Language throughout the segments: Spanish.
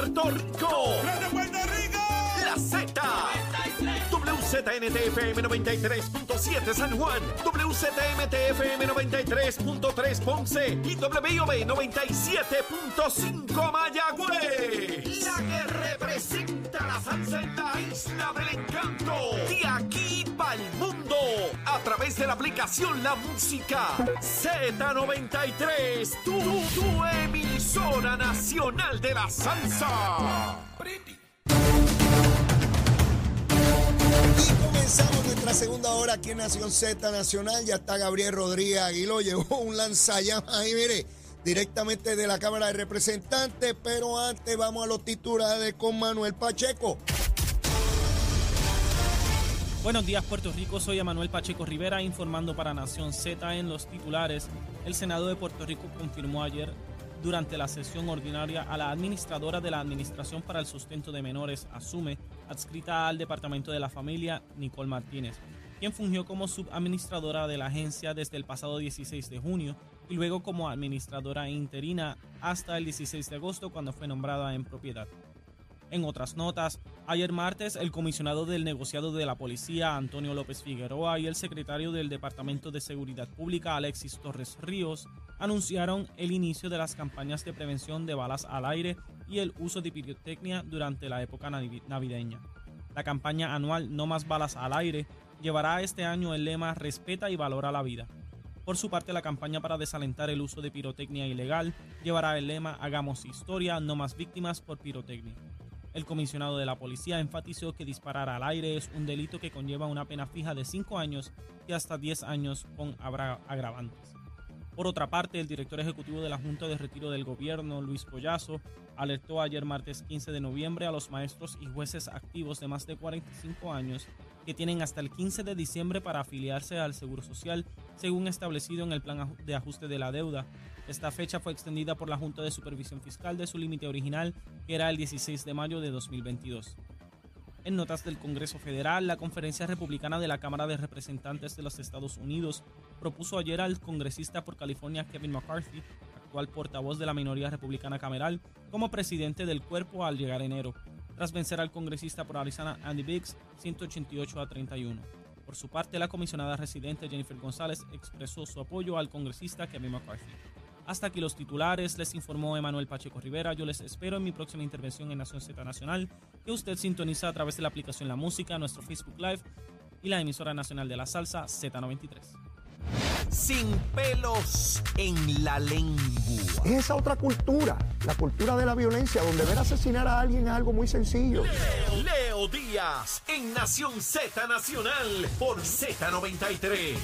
Puerto Rico. Puerto Rico! La Z. WZNTFM 93.7 San Juan, WZMTFM 93.3 Ponce y WIOB 97.5 Mayagüez. La que representa la salsa en la isla del encanto. De aquí. A través de la aplicación La Música Z93. Tu, tu emisora nacional de la salsa. Y comenzamos nuestra segunda hora aquí en Nación Z Nacional. Ya está Gabriel Rodríguez Aguiló. Llevó un lanzallamas ahí, mire, directamente de la Cámara de Representantes. Pero antes vamos a los titulares con Manuel Pacheco. Buenos días Puerto Rico, soy Emanuel Pacheco Rivera informando para Nación Z en los titulares. El Senado de Puerto Rico confirmó ayer durante la sesión ordinaria a la administradora de la Administración para el Sustento de Menores, ASUME, adscrita al Departamento de la Familia, Nicole Martínez, quien fungió como subadministradora de la agencia desde el pasado 16 de junio y luego como administradora interina hasta el 16 de agosto cuando fue nombrada en propiedad. En otras notas, ayer martes el comisionado del negociado de la policía Antonio López Figueroa y el secretario del Departamento de Seguridad Pública Alexis Torres Ríos anunciaron el inicio de las campañas de prevención de balas al aire y el uso de pirotecnia durante la época navi- navideña. La campaña anual No más balas al aire llevará este año el lema Respeta y valora la vida. Por su parte, la campaña para desalentar el uso de pirotecnia ilegal llevará el lema Hagamos historia, no más víctimas por pirotecnia. El comisionado de la policía enfatizó que disparar al aire es un delito que conlleva una pena fija de 5 años y hasta 10 años con agravantes. Por otra parte, el director ejecutivo de la Junta de Retiro del Gobierno, Luis Collazo, alertó ayer martes 15 de noviembre a los maestros y jueces activos de más de 45 años que tienen hasta el 15 de diciembre para afiliarse al Seguro Social, según establecido en el Plan de Ajuste de la Deuda. Esta fecha fue extendida por la Junta de Supervisión Fiscal de su límite original, que era el 16 de mayo de 2022. En notas del Congreso Federal, la Conferencia Republicana de la Cámara de Representantes de los Estados Unidos propuso ayer al congresista por California Kevin McCarthy, actual portavoz de la minoría republicana cameral, como presidente del cuerpo al llegar enero, tras vencer al congresista por Arizona Andy Biggs 188 a 31. Por su parte, la comisionada residente Jennifer González expresó su apoyo al congresista Kevin McCarthy. Hasta aquí los titulares, les informó Emanuel Pacheco Rivera. Yo les espero en mi próxima intervención en Nación Z Nacional, que usted sintoniza a través de la aplicación La Música, nuestro Facebook Live y la emisora nacional de la salsa Z93. Sin pelos en la lengua. Es esa otra cultura, la cultura de la violencia, donde ver asesinar a alguien es algo muy sencillo. Leo Díaz en Nación Z Nacional por Z93.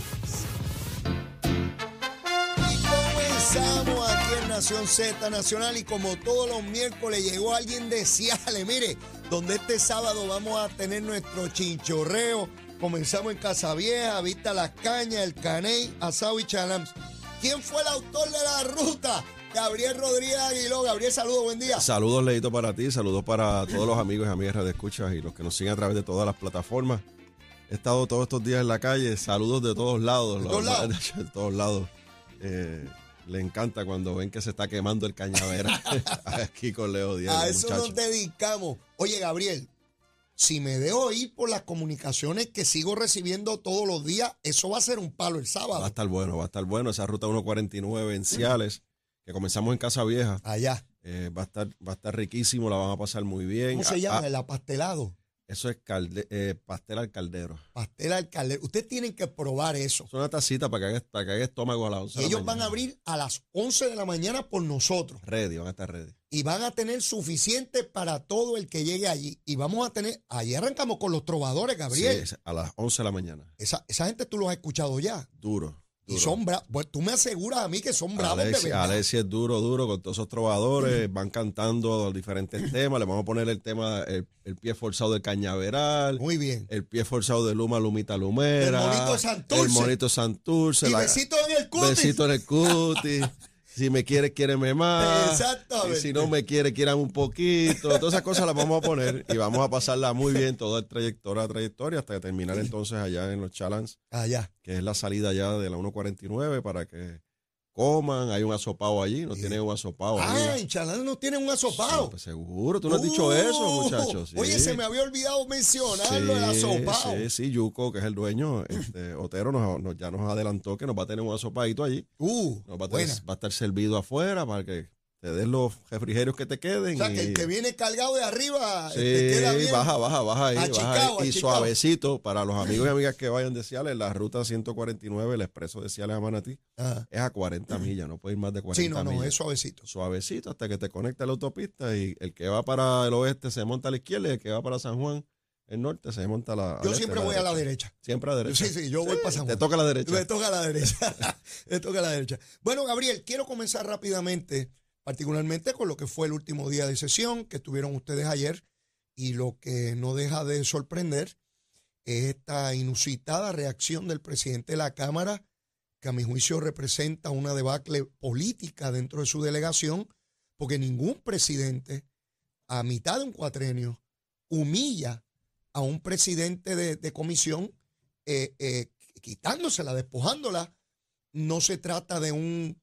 Y comenzamos aquí en Nación Z Nacional y como todos los miércoles llegó alguien de Ciales, mire, donde este sábado vamos a tener nuestro chinchorreo. Comenzamos en Casavieja, Vista Las Cañas, El Caney, Asao y Chalams. ¿Quién fue el autor de la ruta? Gabriel Rodríguez Aguiló. Gabriel, saludos, buen día. Saludos, Leito, para ti, saludos para todos los amigos y amigas de escuchas y los que nos siguen a través de todas las plataformas. He estado todos estos días en la calle, saludos de todos lados. ¿De todos lados? De todos lados. Eh, le encanta cuando ven que se está quemando el cañavera aquí con Leo Díaz. A eso nos dedicamos. Oye, Gabriel, si me dejo ir por las comunicaciones que sigo recibiendo todos los días, eso va a ser un palo el Va a sábado. estar bueno, va a estar bueno. Esa ruta 149 en Ciales, que comenzamos en Casa Vieja. Allá. eh, va, a estar, va a estar riquísimo, la van a pasar muy bien. ¿Cómo se Ah, llama? ah, El apastelado. Eso es calde- eh, pastel al caldero. Pastel al caldero. Ustedes tienen que probar eso. Es una tacita para que haga, para que haga estómago a las 11 Y de la ellos van a abrir a las 11 de la mañana por nosotros. Ready, van a estar ready. Y van a tener suficiente para todo el que llegue allí. Y vamos a tener, allí arrancamos con los trovadores, Gabriel. Sí, a las 11 de la mañana. esa, esa gente tú los has escuchado ya. Duro. Y son bravos. Pues tú me aseguras a mí que son bravos de Alexi, verdad. Alexi es duro, duro con todos esos trovadores. Van cantando los diferentes temas. Le vamos a poner el tema, el, el pie forzado del cañaveral. Muy bien. El pie forzado de Luma, Lumita Lumera. El monito Santurce. El monito Santurce. Y la- besitos en el cutis. Besito en el cutis. Si me quiere, quiéreme más. Exactamente. Y si no me quiere, quieran un poquito. Todas esas cosas las vamos a poner y vamos a pasarla muy bien toda el trayectoria a trayectoria hasta terminar entonces allá en los Challenge, Allá. que es la salida ya de la 149 para que coman, hay un asopado allí, no tienen un asopado Ah, en Chalán no tienen un asopado. Pues seguro, tú no has dicho eso, Oh, muchachos. Sí. Oye, se me había olvidado mencionarlo, el Sí, asopado. Sí, sí, Yuco, que es el dueño, este, Otero nos, nos- ya nos adelantó que nos va a tener un asopadito allí. Uh, Nos va a, tener- va a estar servido afuera para que te den los refrigerios que te queden. O sea, que el que viene cargado de arriba Sí, este, queda bien. baja, baja, baja ahí. baja ahí. Y suavecito para los amigos y amigas que vayan de Ciales, la ruta 149, el expreso de Ciales a Manatí, Ajá. es a 40 millas, no puede ir más de 40 Sí, no, no, millas. es suavecito. Suavecito hasta que te conecta a la autopista y el que va para el oeste se monta a la izquierda y el que va para San Juan, el norte, se monta a la Yo siempre voy a la derecha. Siempre a la derecha. Sí, sí, yo voy para San Te toca a la derecha. Me toca a la derecha. Me toca a la derecha. Bueno, Gabriel, quiero comenzar rápidamente, particularmente con lo que fue el último día de sesión que tuvieron ustedes ayer y lo que no deja de sorprender es esta inusitada reacción del presidente de la Cámara, que a mi juicio representa una debacle política dentro de su delegación, porque ningún presidente a mitad de un cuatrenio humilla a un presidente de, de comisión eh, eh, quitándosela, despojándola. No se trata de un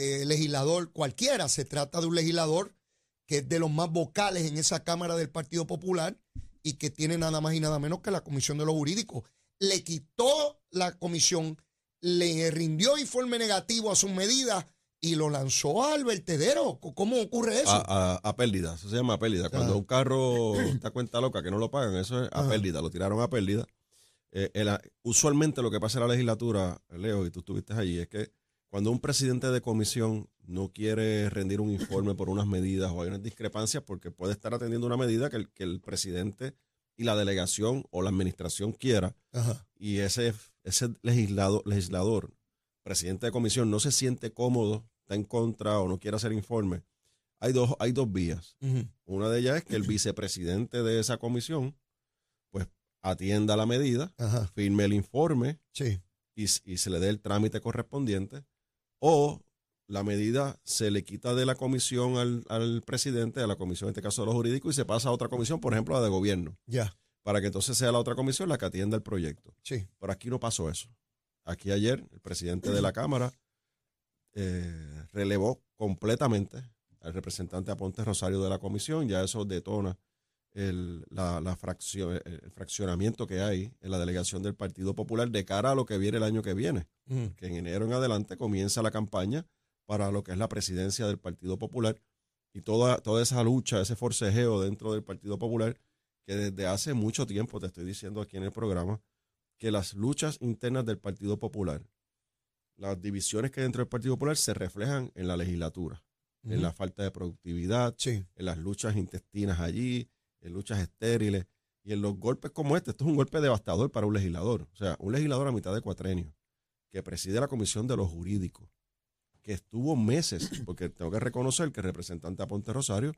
eh, legislador cualquiera, se trata de un legislador que es de los más vocales en esa Cámara del Partido Popular y que tiene nada más y nada menos que la Comisión de los Jurídicos. Le quitó la comisión, le rindió informe negativo a sus medidas y lo lanzó al vertedero. ¿Cómo ocurre eso? A, a- a pérdida, eso se llama pérdida. Cuando Ah. un carro está cuenta loca que no lo pagan, eso es a Ah. pérdida, lo tiraron a pérdida. Eh, el- usualmente lo que pasa en la legislatura, Leo, y tú estuviste allí, es que cuando un presidente de comisión no quiere rendir un informe por unas medidas o hay unas discrepancias porque puede estar atendiendo una medida que el, que el presidente y la delegación o la administración quiera Ajá. y ese, ese legislado, legislador, presidente de comisión, no se siente cómodo, está en contra o no quiere hacer informe, hay dos, hay dos vías. Una de ellas es que el vicepresidente de esa comisión, pues, atienda la medida, Ajá. firme el informe Sí. y, y se le dé el trámite correspondiente, o la medida se le quita de la comisión al, al presidente, a la comisión en este caso de los jurídicos, y se pasa a otra comisión, por ejemplo, la de gobierno, Ya. para que entonces sea la otra comisión la que atienda el proyecto. Sí. Pero aquí no pasó eso. Aquí ayer el presidente de la Cámara eh, relevó completamente al representante Aponte Rosario de la comisión. Ya eso detona el, la, la fracción, el fraccionamiento que hay en la delegación del Partido Popular de cara a lo que viene el año que viene. Ujú. Que en enero en adelante comienza la campaña para lo que es la presidencia del Partido Popular y toda, toda esa lucha, ese forcejeo dentro del Partido Popular que desde hace mucho tiempo, te estoy diciendo aquí en el programa, que las luchas internas del Partido Popular, las divisiones que hay dentro del Partido Popular se reflejan en la legislatura, en la falta de productividad, Sí. en las luchas intestinas allí, en luchas estériles y en los golpes como este. Esto es un golpe devastador para un legislador. O sea, un legislador a mitad de cuatrenio que preside la Comisión de los Jurídicos, que estuvo meses, porque tengo que reconocer que el representante Aponte Rosario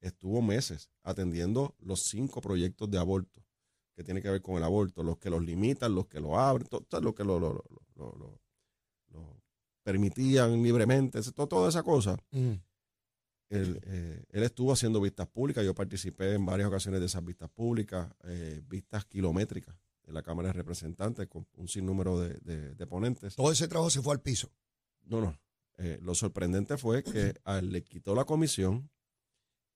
estuvo meses atendiendo los cinco proyectos de aborto que tiene que ver con el aborto, los que los limitan, los que lo abren, todo, lo que lo, lo- lo- lo- permitían libremente, todo- toda esa cosa. Ujú. Él, eh, él estuvo haciendo vistas públicas, yo participé en varias ocasiones de esas vistas públicas, eh, vistas kilométricas en la Cámara de Representantes con un sinnúmero de, de- de ponentes. Todo ese trabajo se fue al piso. No, no. eh, lo sorprendente fue que a le quitó la comisión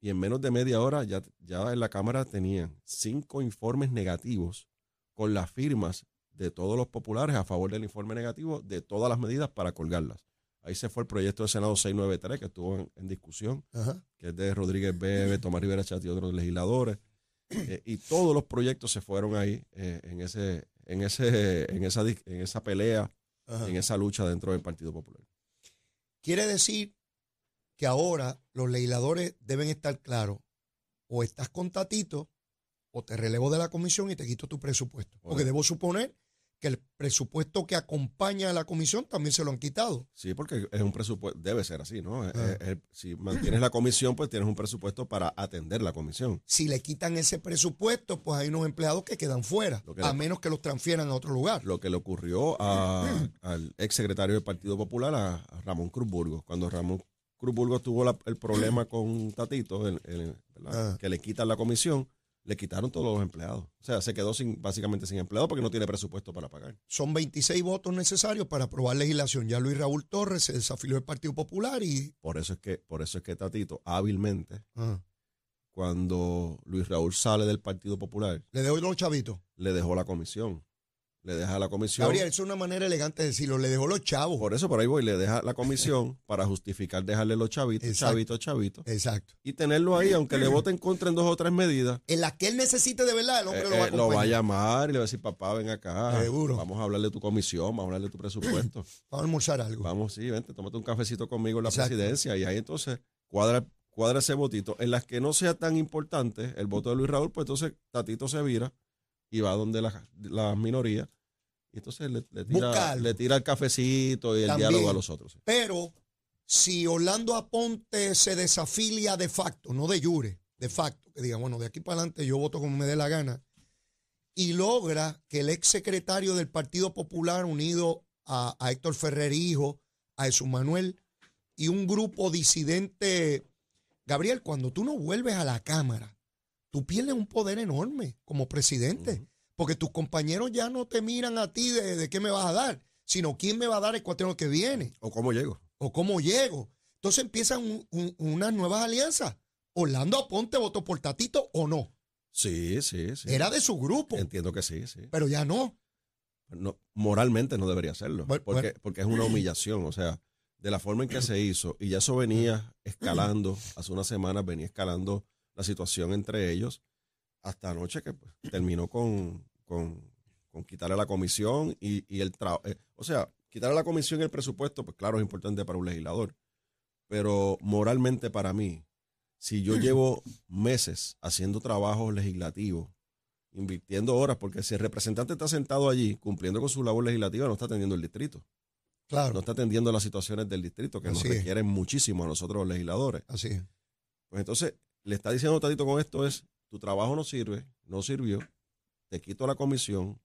y en menos de media hora ya, ya en la Cámara tenían cinco informes negativos con las firmas de todos los populares a favor del informe negativo de todas las medidas para colgarlas. Ahí se fue el proyecto de Senado 693 que estuvo en- en discusión Ajá. que es de Rodríguez Bebe, Tomás Rivera Chat y otros legisladores. Eh, y todos los proyectos se fueron ahí eh, en ese, en ese, en esa, en esa pelea, Ajá. en esa lucha dentro del Partido Popular. Quiere decir que ahora los legisladores deben estar claros. O estás con Tatito o te relevo de la comisión y te quito tu presupuesto. Porque debo suponer que el presupuesto que acompaña a la comisión también se lo han quitado. Sí, porque es un presupuesto, debe ser así, ¿no? Eh, Ah. eh, si mantienes la comisión, pues tienes un presupuesto para atender la comisión. Si le quitan ese presupuesto, pues hay unos empleados que quedan fuera, que a le- menos que los transfieran a otro lugar. Lo que le ocurrió a- al ex secretario del Partido Popular, a, a Ramón Cruz Burgos, cuando Ramón Cruz Burgos tuvo la- el problema con Tatito, el-. Ah. que le quitan la comisión, le quitaron todos los empleados. O sea, se quedó sin, básicamente sin empleado porque no tiene presupuesto para pagar. Son 26 votos necesarios para aprobar legislación. Ya Luis Raúl Torres se desafilió del Partido Popular y... Por eso es que, por eso es que Tatito, hábilmente, Ajá. cuando Luis Raúl sale del Partido Popular, le doy los chavitos. le dejó la comisión. Le deja la comisión. Gabriel, eso es una manera elegante de decirlo. Le dejó los chavos. Por eso por ahí voy, le deja la comisión para justificar dejarle los chavitos, Exacto. chavitos, chavitos. Exacto. Y tenerlo ahí, aunque le vote en contra en dos o tres medidas. En las que él necesite de verdad, el hombre eh, lo va a eh, lo va a acompañar. llamar y le va a decir, papá, ven acá. Seguro. Vamos a hablar de tu comisión, vamos a hablar de tu presupuesto. Vamos a almorzar algo. vamos, sí, vente, tómate un cafecito conmigo en la Exacto. presidencia. Y ahí entonces cuadra, cuadra ese votito. En las que no sea tan importante el voto de Luis Raúl, pues entonces Tatito se vira y va donde las la minorías. Y entonces le, le tira, le tira el cafecito y el También. diálogo a los otros. Pero si Orlando Aponte se desafilia de facto, no de jure, de facto, que diga, bueno, de aquí para adelante yo voto como me dé la gana, y logra que el ex secretario del Partido Popular, unido a, a Héctor Ferrer Hijo, a Jesús Manuel, y un grupo disidente, Gabriel, cuando tú no vuelves a la Cámara, tú pierdes un poder enorme como presidente, porque tus compañeros ya no te miran a ti de, de qué me vas a dar, sino quién me va a dar el cuatreno que viene ¿O cómo llego? o cómo llego. Entonces empiezan un- un- unas nuevas alianzas. Orlando Aponte votó por Tatito o no. Sí, sí, sí. Era de su grupo, Entiendo que sí, sí. pero ya no. No, moralmente no debería hacerlo. Bueno, porque, bueno. porque es una humillación. O sea, de la forma en que se hizo, y ya eso venía escalando, hace unas semanas venía escalando la situación entre ellos, hasta anoche que pues, terminó con, con, con quitarle la comisión y, y el trabajo. o sea, quitarle la comisión y el presupuesto, pues claro, es importante para un legislador. Pero moralmente para mí, si yo llevo meses haciendo trabajos legislativos, invirtiendo horas, porque si el representante está sentado allí cumpliendo con su labor legislativa, no está atendiendo el distrito, Claro, no está atendiendo las situaciones del distrito, que nos es. requieren muchísimo a nosotros los legisladores. así es. Pues entonces, le está diciendo Tatito con esto es, tu trabajo no sirve, no sirvió, te quito la comisión,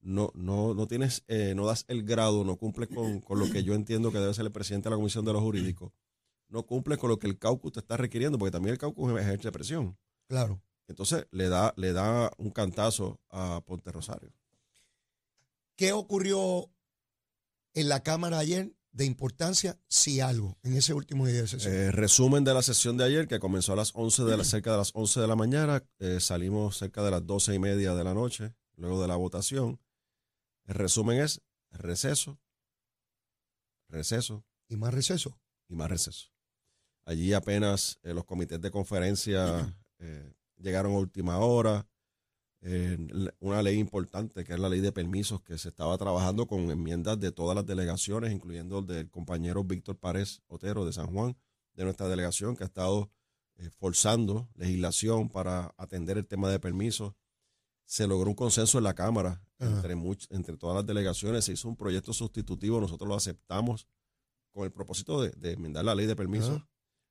no, no, no tienes, eh, no das el grado, no cumples con, con lo que yo entiendo que debe ser el presidente de la Comisión de los Jurídicos, no cumples con lo que el caucus te está requiriendo, porque también el caucus ejerce presión. Claro. Entonces le da, le da un cantazo a Ponte Rosario. ¿Qué ocurrió en la Cámara ayer de importancia, si algo, en ese último día de sesión? Eh, resumen de la sesión de ayer, que comenzó a las 11 de la, cerca de las 11 de la mañana, eh, salimos cerca de las 12 y media de la noche, luego de la votación. El resumen es receso, receso y más receso. y más receso. Allí apenas eh, los comités de conferencia llegaron a última hora. Eh, una ley importante que es la ley de permisos que se estaba trabajando con enmiendas de todas las delegaciones, incluyendo el del compañero Víctor Párez Otero de San Juan, de nuestra delegación, que ha estado eh, forzando legislación para atender el tema de permisos. Se logró un consenso en la Cámara Ajá. entre, much- entre todas las delegaciones. Se hizo un proyecto sustitutivo, nosotros lo aceptamos con el propósito de, de enmendar la ley de permisos. Ajá.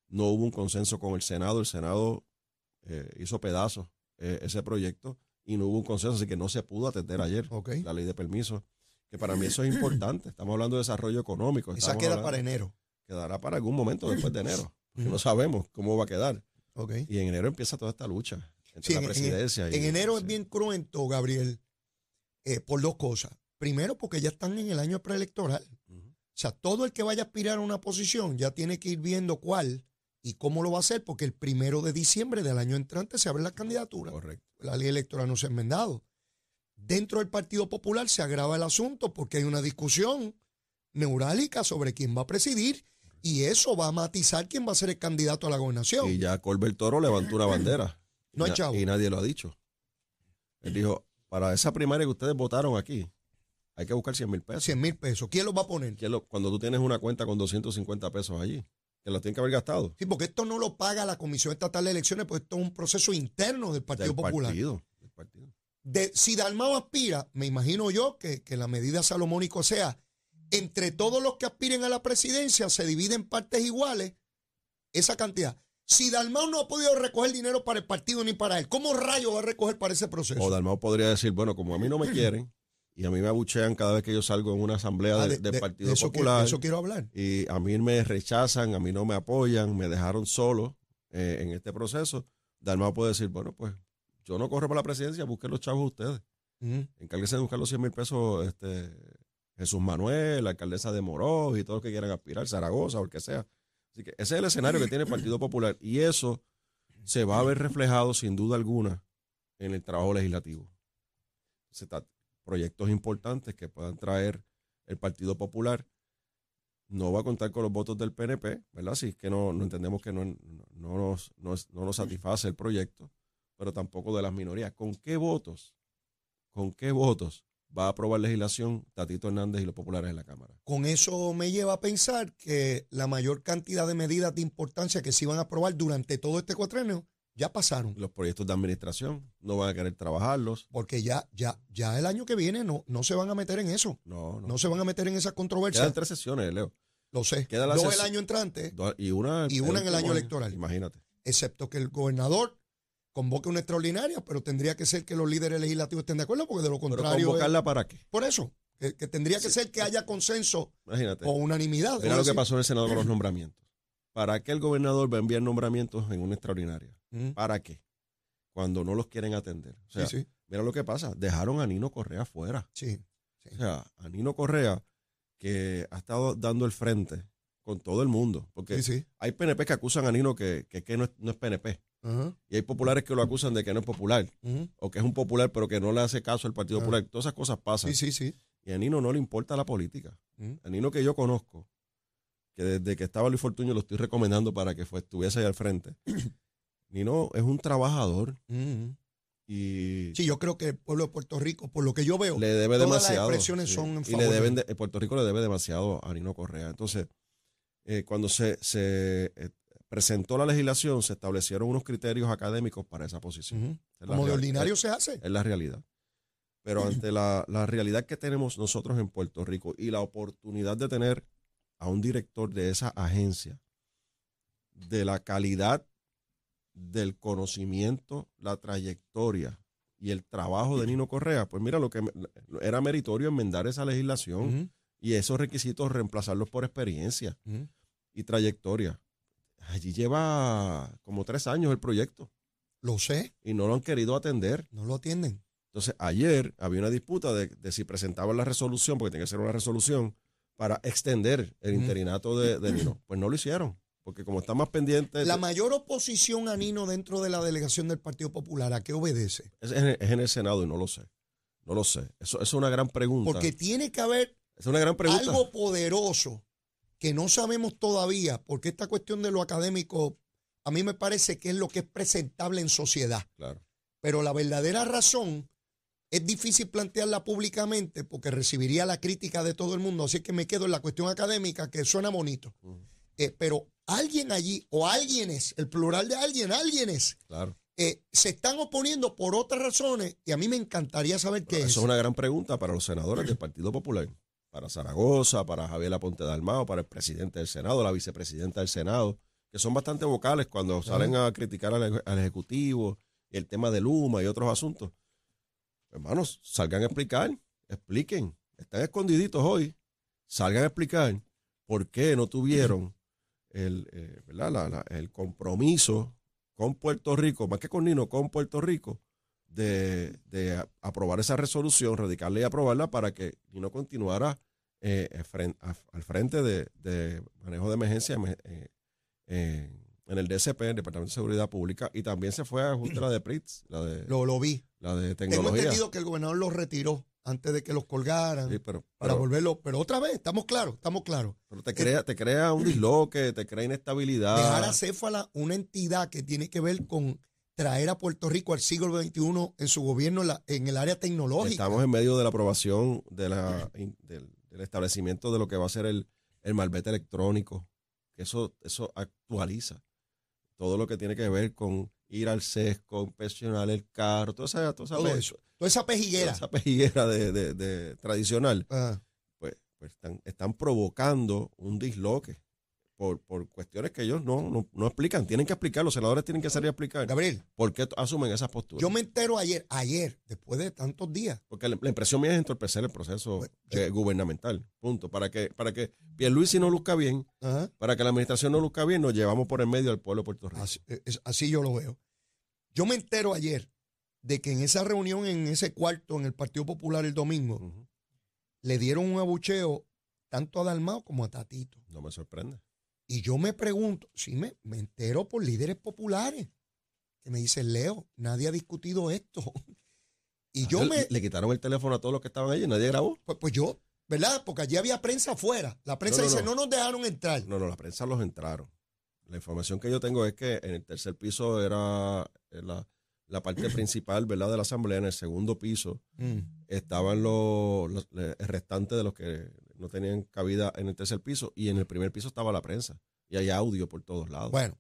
No hubo un consenso con el Senado. El Senado eh, hizo pedazos eh, ese proyecto y no hubo un consenso, así que no se pudo atender ayer la ley de permisos. Que para mí eso es importante. Estamos hablando de desarrollo económico. Esa queda hablando- para enero. Quedará para algún momento después de enero. porque no sabemos cómo va a quedar. Y en enero empieza toda esta lucha entre Sí, la en- en- presidencia. y- En enero es bien cruento, Gabriel, eh, por dos cosas. Primero, porque ya están en el año preelectoral. O sea, todo el que vaya a aspirar a una posición ya tiene que ir viendo cuál y cómo lo va a hacer, porque el primero de diciembre del año entrante se abre la candidatura. Correcto. La ley electoral no se ha enmendado. Dentro del Partido Popular se agrava el asunto porque hay una discusión neurálgica sobre quién va a presidir y eso va a matizar quién va a ser el candidato a la gobernación. Y ya Colbert Toro levantó una bandera. No hay chavo. Y nadie lo ha dicho. Él dijo, para esa primaria que ustedes votaron aquí, hay que buscar 100 mil pesos. 100 mil pesos. ¿Quién los va a poner? ¿Quién lo- cuando tú tienes una cuenta con 250 pesos allí, que lo tienen que haber gastado. Sí, porque esto no lo paga la Comisión Estatal de Elecciones, pues esto es un proceso interno del Partido del Popular. partido, del partido. De, si Dalmau aspira, me imagino yo que, que la medida salomónico sea, entre todos los que aspiren a la presidencia se divide en partes iguales esa cantidad. Si Dalmau no ha podido recoger dinero para el partido ni para él, ¿cómo rayo va a recoger para ese proceso? O Dalmau podría decir, bueno, como a mí no me quieren y a mí me abuchean cada vez que yo salgo en una asamblea Ah, de- de- del de- Partido de eso quiero- Popular de eso quiero hablar. y a mí me rechazan, a mí no me apoyan, me dejaron solo eh, en este proceso, Dalmau puede decir, bueno, pues yo no corro para la presidencia, busquen los chavos ustedes. Encárguense de buscar los 100 mil pesos este, Jesús Manuel, la alcaldesa de Moró y todos los que quieran aspirar, Zaragoza o el que sea. Así que ese es el escenario que tiene el Partido Popular y eso se va a ver reflejado sin duda alguna en el trabajo legislativo. Se está- proyectos importantes que puedan traer el Partido Popular no va a contar con los votos del PNP, ¿verdad? Si es que no, no entendemos que no, no, no nos, no no nos satisface el proyecto, pero tampoco de las minorías. ¿Con qué votos? ¿Con qué votos va a aprobar legislación Tatito Hernández y los populares en la Cámara? Con eso me lleva a pensar que la mayor cantidad de medidas de importancia que se iban a aprobar durante todo este cuatrenio ya pasaron. Los proyectos de administración no van a querer trabajarlos. Porque ya, ya, ya el año que viene no, no se van a meter en eso. No, no. No se van a meter en esa controversia. Quedan tres sesiones, Leo. Lo sé. queda la Dos el año entrante, Dos- Y una, Y una en el año electoral. Imagínate. excepto que el gobernador convoque una extraordinaria, pero tendría que ser que los líderes legislativos estén de acuerdo, porque de lo Pero contrario. es- convocarla para qué? por eso, que, que tendría que ser que haya consenso Imagínate. o unanimidad. Mira Es lo que pasó en el Senado con los nombramientos. ¿Para qué el gobernador va a enviar nombramientos en una extraordinaria? Mm, ¿Para qué? Cuando no los quieren atender. O sea, sí, sí, mira lo que pasa. Dejaron a Nino Correa fuera. sí. O sea, a Nino Correa, que ha estado dando el frente con todo el mundo. Porque sí, sí. hay PNP que acusan a Nino que, que, que no, es, no es PNP. Y hay populares que lo acusan de que no es popular. O que es un popular, pero que no le hace caso al Partido Ah. Popular. Todas esas cosas pasan. Sí, sí, sí. Y a Nino no le importa la política. A Nino que yo conozco, que desde que estaba Luis Fortuño lo estoy recomendando para que fue, estuviese ahí al frente. Nino es un trabajador Mm. y Sí, yo creo que el pueblo de Puerto Rico, por lo que yo veo, le debe todas las demasiado. expresiones son en y favor le de deben de- Puerto Rico le debe demasiado a Nino Correa. Entonces, eh, cuando se, se, eh, presentó la legislación, se establecieron unos criterios académicos para esa posición. Es como de ordinario se hace. es la realidad. Pero ante la, la realidad que tenemos nosotros en Puerto Rico y la oportunidad de tener a un director de esa agencia, de la calidad del conocimiento, la trayectoria y el trabajo de Nino Correa, pues mira, lo que era meritorio enmendar esa legislación y esos requisitos reemplazarlos por experiencia y trayectoria. Allí lleva como tres años el proyecto Lo sé, y no lo han querido atender. no lo atienden. Entonces, ayer había una disputa de, de si presentaban la resolución, porque tiene que ser una resolución, para extender el interinato de, de Nino. Pues no lo hicieron, porque como está más pendiente, La mayor oposición a Nino dentro de la delegación del Partido Popular, ¿a qué obedece? es, en, es en el Senado y no lo sé. No lo sé. Eso, eso es una gran pregunta. Porque tiene que haber es una gran pregunta. algo poderoso que no sabemos todavía, porque esta cuestión de lo académico a mí me parece que es lo que es presentable en sociedad. Claro. Pero la verdadera razón es difícil plantearla públicamente porque recibiría la crítica de todo el mundo. Así que me quedo en la cuestión académica, que suena bonito. Eh, pero alguien allí, o alguienes, el plural de alguien, alguienes, Claro. eh, se están oponiendo por otras razones y a mí me encantaría saber qué Eso es. es una gran pregunta para los senadores del Partido Popular. Para Zaragoza, para Javier Aponte de Almao, para el presidente del Senado, la vicepresidenta del Senado, que son bastante vocales cuando salen a criticar al, al Ejecutivo el tema de Luma y otros asuntos. Hermanos, salgan a explicar, expliquen. Están escondiditos hoy. Salgan a explicar por qué no tuvieron el, eh. La- la- el compromiso con Puerto Rico, más que con Nino, con Puerto Rico, de, de aprobar esa resolución, radicarla y aprobarla para que Nino continuara eh, eh, al frente de, de manejo de emergencia emer- eh, en el DSP, el Departamento de Seguridad Pública, y también se fue a justo la de PRITS, la de, Lo, lo vi. la de Tengo tecnología. entendido que el gobernador los retiró antes de que los colgaran Sí, pero, para pero- volverlo. Pero otra vez, estamos claros, estamos claros. pero te, crea, te crea un disloque, te crea inestabilidad. Dejar a Céfala una entidad que tiene que ver con traer a Puerto Rico al siglo XXI en su gobierno en, la- en el área tecnológica. Estamos en medio de la aprobación de la, del, del establecimiento de lo que va a ser el, el malvete electrónico, eso, eso actualiza todo lo que tiene que ver con ir al sesco, inspeccionar el carro, toda esa, toda esa, Todo pe- eso. Toda esa toda pejiguera. esa pejiguera de, de- de tradicional, pues, pues están, están provocando un disloque por, por cuestiones que ellos no, no, no explican. Tienen que explicar, los senadores tienen que salir a explicar Gabriel, por qué asumen esas posturas. yo me entero ayer, ayer, después de tantos días. Porque la, la impresión mía es entorpecer el proceso Pues, eh, gubernamental. Punto. Para que, para que Pierluisi no luzca bien, Ajá. para que la administración no luzca bien, nos llevamos por el medio al pueblo de Puerto Rico. Así, es- así yo lo veo. Yo me entero ayer de que en esa reunión, en ese cuarto, en el Partido Popular el domingo, le dieron un abucheo tanto a Dalmao como a Tatito. No me sorprende. Y yo me pregunto, sí, me, me entero por líderes populares que me dicen, Leo, nadie ha discutido esto. y yo le, me, le quitaron el teléfono a todos los que estaban allí, nadie grabó. pues, pues yo, ¿verdad? Porque allí había prensa afuera. La prensa No, no, dice, no. no nos dejaron entrar. No, no, la prensa los entraron. La información que yo tengo es que en el tercer piso era eh, la, la parte principal, ¿verdad? De la asamblea. En el segundo piso Mm. estaban los, los- el restante de los que no tenían cabida en el tercer piso y en el primer piso estaba la prensa. Y hay audio por todos lados. Bueno,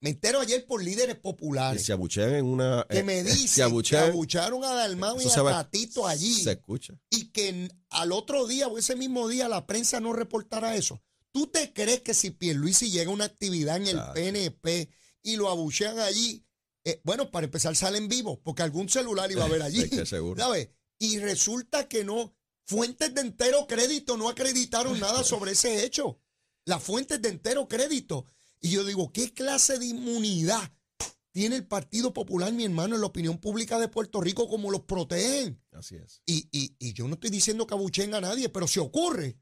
me entero ayer por líderes y populares se abuchean en una... que eh, me eh, dicen se que abuchean, abucharon a Dalmau y a Tatito allí. Se escucha. y que al otro día o ese mismo día la prensa no reportara eso. ¿Tú te crees que si Pierluisi llega a una actividad en el. PNP y lo abuchean allí, eh, bueno, para empezar salen vivos, porque algún celular iba a haber allí, Sí, que seguro. ¿sabes? Y resulta que no, fuentes de entero crédito no acreditaron nada sobre ese hecho. Las fuentes de entero crédito. Y yo digo, ¿qué clase de inmunidad tiene el Partido Popular, mi hermano, en la opinión pública de Puerto Rico, como los protegen? Así es. Y, y- y yo no estoy diciendo que abuchen a nadie, pero si ocurre,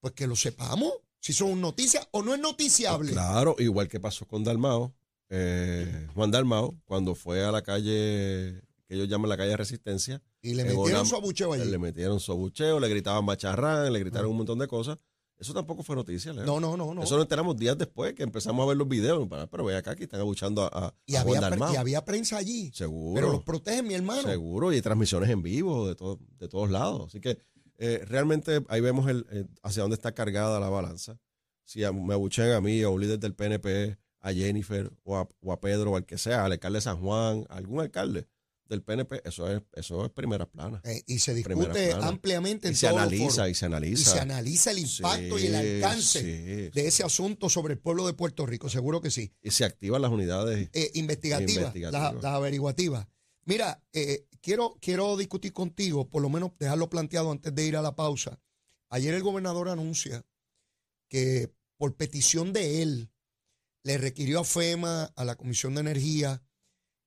pues que lo sepamos. Si son noticias o no es noticiable. Claro, igual que pasó con Dalmao, eh, Juan Dalmao, cuando fue a la calle, que ellos llaman la calle Resistencia, Y le Eh, metieron su abucheo allí. le metieron su abucheo, le gritaban macharrán, le gritaron un montón de cosas. Eso tampoco fue noticia, Leo. No, no, no, no. Eso lo enteramos días después que empezamos a ver los videos. Para- Pero ve acá que están abuchando a, a, y, a había, y había prensa allí. Seguro. Pero los protegen, mi hermano. Seguro, y hay transmisiones en vivo de, todo, de todos lados. Así que eh, realmente ahí vemos el, eh, hacia dónde está cargada la balanza. Si a- me abuchean a mí, a un líder del PNP, a Jennifer, o a, o a Pedro, o al que sea, al alcalde de San Juan, a algún alcalde del PNP, eso es, eso es primera plana. Eh, y se discute ampliamente Y en se analiza, y se Y analiza. se analiza el impacto y el alcance sí, de ese asunto sobre el pueblo de Puerto Rico. Seguro que sí. Y se activan las unidades. eh, investigativas, Investigativas. las, las averiguativas. Mira, eh, quiero, quiero discutir contigo, por lo menos dejarlo planteado antes de ir a la pausa. Ayer el gobernador anuncia que por petición de él le requirió a FEMA, a la Comisión de Energía,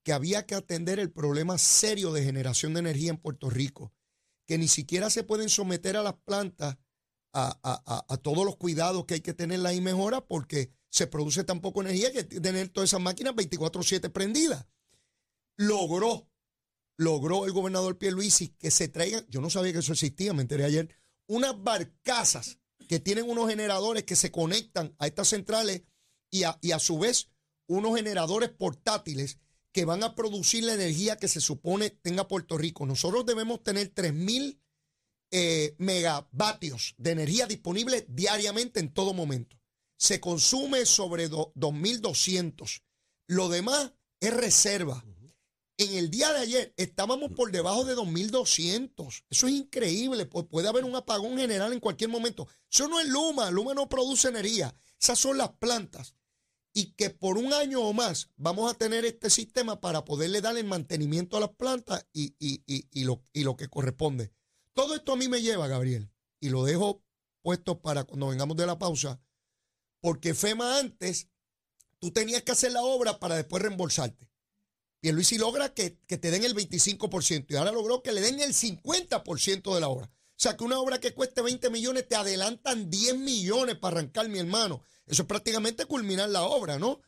que había que atender el problema serio de generación de energía en Puerto Rico, que ni siquiera se pueden someter a las plantas a, a- a- todos los cuidados que hay que tenerlas y mejora porque se produce tan poco energía que tener todas esas máquinas 24/7 prendidas. Logró, logró el gobernador Pierluisi que se traigan, yo no sabía que eso existía, me enteré ayer, unas barcazas que tienen unos generadores que se conectan a estas centrales y a, y a su vez unos generadores portátiles que van a producir la energía que se supone tenga Puerto Rico. Nosotros debemos tener 3.000 eh, megavatios de energía disponible diariamente en todo momento. Se consume sobre do- 2.200. Lo demás es reserva. En el día de ayer estábamos por debajo de 2.200. Eso es increíble. pu- Puede haber un apagón general en cualquier momento. Eso no es Luma. Luma no produce energía. Esas son las plantas. Y que por un año o más vamos a tener este sistema para poderle dar el mantenimiento a las plantas y, y- y- lo, y lo que corresponde. Todo esto a mí me lleva, Gabriel, y lo dejo puesto para cuando vengamos de la pausa, porque FEMA antes, tú tenías que hacer la obra para después reembolsarte. Pierluisi logra que, que te den el 25% y ahora logró que le den el 50% de la obra. O sea, que una obra que cueste 20 millones te adelantan 10 millones para arrancar, mi hermano. Eso es prácticamente culminar la obra, ¿no?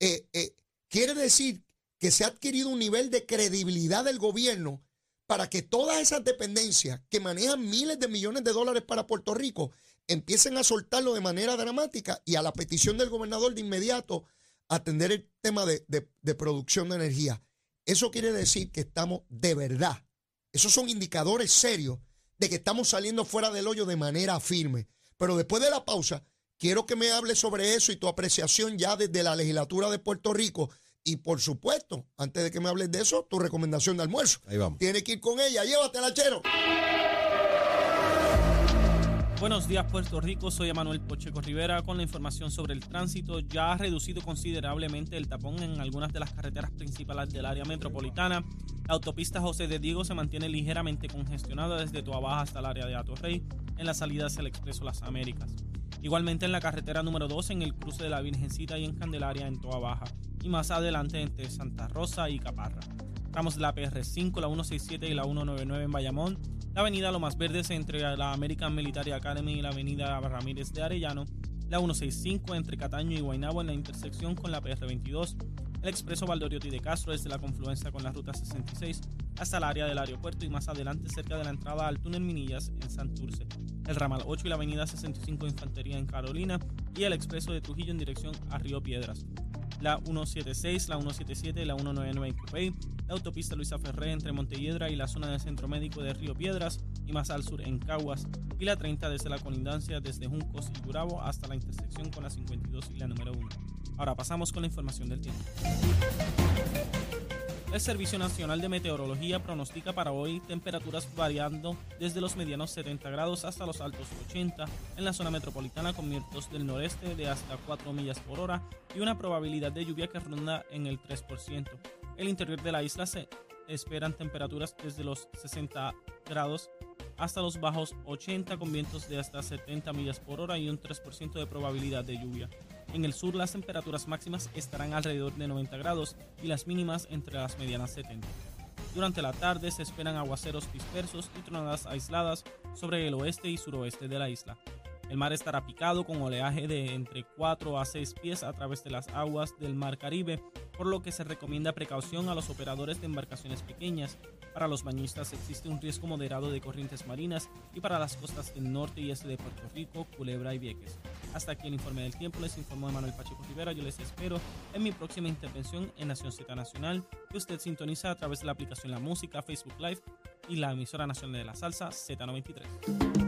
Eh, eh, quiere decir que se ha adquirido un nivel de credibilidad del gobierno para que todas esas dependencias que manejan miles de millones de dólares para Puerto Rico empiecen a soltarlo de manera dramática y a la petición del gobernador de inmediato atender el tema de, de- de producción de energía. Eso quiere decir que estamos de verdad, esos son indicadores serios de que estamos saliendo fuera del hoyo de manera firme. Pero después de la pausa, quiero que me hables sobre eso y tu apreciación ya desde la legislatura de Puerto Rico. Y por supuesto, antes de que me hables de eso, tu recomendación de almuerzo. Ahí vamos. Tienes que ir con ella, llévatela, chero. Buenos días Puerto Rico, soy Emanuel Pocheco Rivera con la información sobre el tránsito. Ya ha reducido considerablemente el tapón en algunas de las carreteras principales del área metropolitana. La autopista José de Diego se mantiene ligeramente congestionada desde Toabaja hasta el área de Atorrey en la salida hacia el Expreso Las Américas. Igualmente en la carretera número 2 en el cruce de la Virgencita y en Candelaria en Toabaja y más adelante entre Santa Rosa y Caparra. tramos la PR5, la 167 y la 199 en Bayamón, la avenida Lomas Verdes entre la American Military Academy y la avenida Ramírez de Arellano, la 165 entre Cataño y Guaynabo en la intersección con la PR22, el expreso Valdoriotti de Castro desde la confluencia con la ruta 66 hasta el área del aeropuerto y más adelante cerca de la entrada al túnel Minillas en Santurce, el ramal 8 y la avenida 65 Infantería en Carolina y el expreso de Trujillo en dirección a Río Piedras. La 176, la 177 y la 199 en Cupey, la autopista Luisa Ferré entre Montelledra y la zona del Centro Médico de Río Piedras y más al sur en Caguas, y la 30 desde la colindancia desde Juncos y Gurabo hasta la intersección con la 52 y la número 1. Ahora pasamos con la información del tiempo. El Servicio Nacional de Meteorología pronostica para hoy temperaturas variando desde los medianos 70 grados hasta los altos 80 en la zona metropolitana con vientos del noreste de hasta 4 millas por hora y una probabilidad de lluvia que ronda en el 3%. El interior de la isla se esperan temperaturas desde los 60 grados hasta los bajos 80 con vientos de hasta 70 millas por hora y un 3% de probabilidad de lluvia. En el sur las temperaturas máximas estarán alrededor de 90 grados y las mínimas entre las medianas 70. Durante la tarde se esperan aguaceros dispersos y tronadas aisladas sobre el oeste y suroeste de la isla. El mar estará picado con oleaje de entre 4 a 6 pies a través de las aguas del Mar Caribe, por lo que se recomienda precaución a los operadores de embarcaciones pequeñas. Para los bañistas existe un riesgo moderado de corrientes marinas y para las costas del norte y este de Puerto Rico, Culebra y Vieques. Hasta aquí el informe del tiempo, les informó Manuel Pacheco Rivera, yo les espero en mi próxima intervención en Nación Z Nacional, que usted sintoniza a través de la aplicación La Música, Facebook Live y la emisora nacional de la salsa Z93.